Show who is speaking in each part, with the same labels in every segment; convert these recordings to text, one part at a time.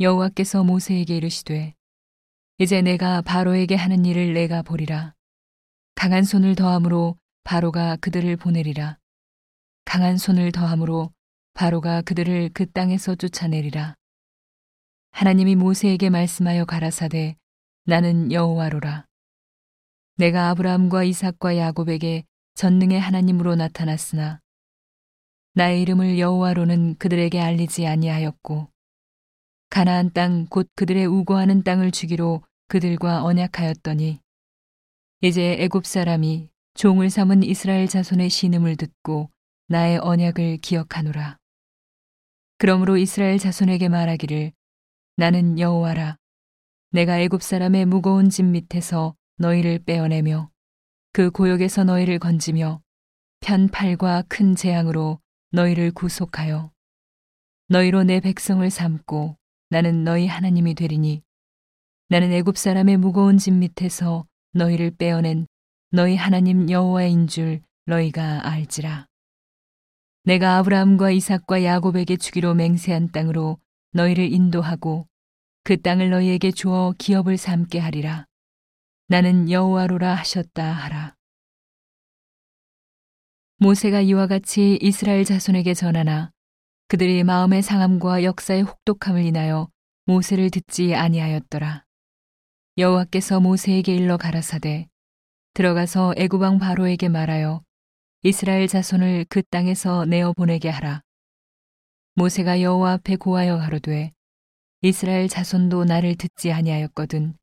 Speaker 1: 여호와께서 모세에게 이르시되 이제 내가 바로에게 하는 일을 내가 보리라. 강한 손을 더함으로 바로가 그들을 보내리라. 강한 손을 더함으로 바로가 그들을 그 땅에서 쫓아내리라. 하나님이 모세에게 말씀하여 가라사대 나는 여호와로라. 내가 아브라함과 이삭과 야곱에게 전능의 하나님으로 나타났으나 나의 이름을 여호와로는 그들에게 알리지 아니하였고 가나안 땅 곧 그들의 우고하는 땅을 주기로 그들과 언약하였더니 이제 애굽 사람이 종을 삼은 이스라엘 자손의 신음을 듣고 나의 언약을 기억하노라. 그러므로 이스라엘 자손에게 말하기를 나는 여호와라. 내가 애굽 사람의 무거운 짐 밑에서 너희를 빼어내며 그 고역에서 너희를 건지며 편팔과 큰 재앙으로 너희를 구속하여 너희로 내 백성을 삼고 나는 너희 하나님이 되리니 나는 애굽 사람의 무거운 짐 밑에서 너희를 빼어낸 너희 하나님 여호와인 줄 너희가 알지라. 내가 아브라함과 이삭과 야곱에게 주기로 맹세한 땅으로 너희를 인도하고 그 땅을 너희에게 주어 기업을 삼게 하리라. 나는 여호와로라 하셨다 하라. 모세가 이와 같이 이스라엘 자손에게 전하나 그들이 마음의 상함과 역사의 혹독함을 인하여 모세를 듣지 아니하였더라. 여호와께서 모세에게 일러 가라사대 들어가서 애굽왕 바로에게 말하여 이스라엘 자손을 그 땅에서 내어 보내게 하라. 모세가 여호와 앞에 고하여 가로되 이스라엘 자손도 나를 듣지 아니하였거든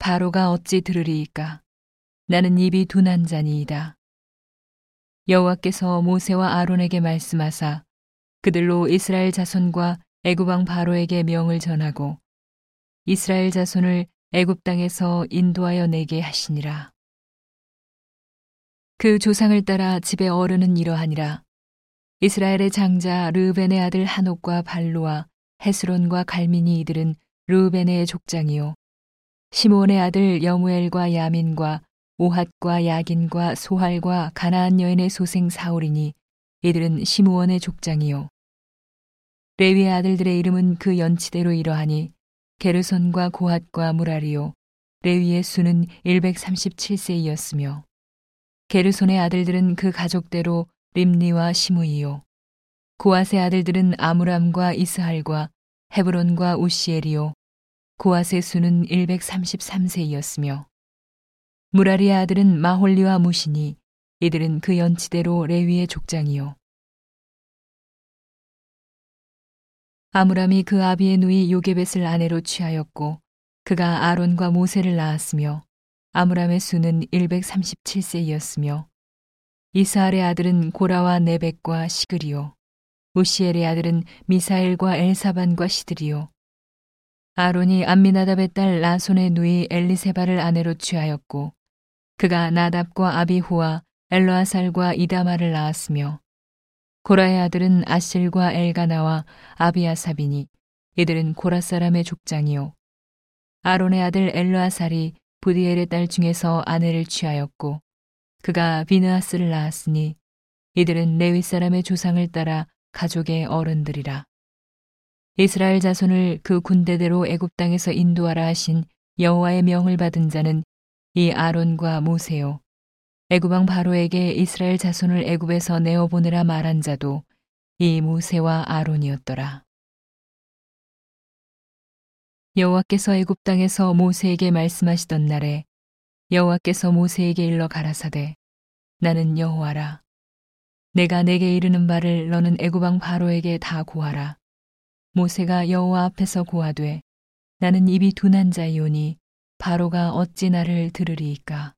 Speaker 1: 바로가 어찌 들으리이까 나는 입이 둔한 자니이다. 여호와께서 모세와 아론에게 말씀하사 그들로 이스라엘 자손과 애굽 왕 바로에게 명을 전하고 이스라엘 자손을 애굽 땅에서 인도하여 내게 하시니라. 그 조상을 따라 집의 어른은 이러하니라. 이스라엘의 장자 르벤의 아들 한옥과 발로와 헤스론과 갈민이 이들은 르벤의 족장이요. 시몬의 아들 여무엘과 야민과 오핫과 야긴과 소할과 가나안 여인의 소생 사울이니 이들은 시무원의 족장이요. 레위의 아들들의 이름은 그 연치대로 이러하니 게르손과 고핫과 무라리요. 레위의 수는 137세이었으며 게르손의 아들들은 그 가족대로 림니와 시무이요. 고핫의 아들들은 아무람과 이스할과 헤브론과 우시엘이요. 고핫의 수는 133세이었으며 무라리의 아들은 마홀리와 무시니 이들은 그 연치대로 레위의 족장이요. 아므람이 그 아비의 누이 요게벳을 아내로 취하였고 그가 아론과 모세를 낳았으며 아므람의 수는 137세이었으며 이스할의 아들은 고라와 네벡과 시그리요 우시엘의 아들은 미사엘과 엘사반과 시드리요. 아론이 암미나답의 딸 라손의 누이 엘리세바를 아내로 취하였고 그가 나답과 아비후와 엘로아살과 이다마를 낳았으며 고라의 아들은 아실과 엘가나와 아비아사비니 이들은 고라 사람의 족장이요 아론의 아들 엘로아살이 부디엘의 딸 중에서 아내를 취하였고 그가 비느하스를 낳았으니 이들은 레위 사람의 조상을 따라 가족의 어른들이라 이스라엘 자손을 그 군대대로 애굽 땅에서 인도하라 하신 여호와의 명을 받은 자는 이 아론과 모세요. 애굽 왕 바로에게 이스라엘 자손을 애굽에서 내어 보내라 말한 자도 이 모세와 아론이었더라. 여호와께서 애굽 땅에서 모세에게 말씀하시던 날에 여호와께서 모세에게 일러 가라사대 나는 여호와라. 내가 내게 이르는 바를 너는 애굽 왕 바로에게 다 고하라. 모세가 여호와 앞에서 고하되 나는 입이 둔한 자이오니 바로가 어찌 나를 들으리이까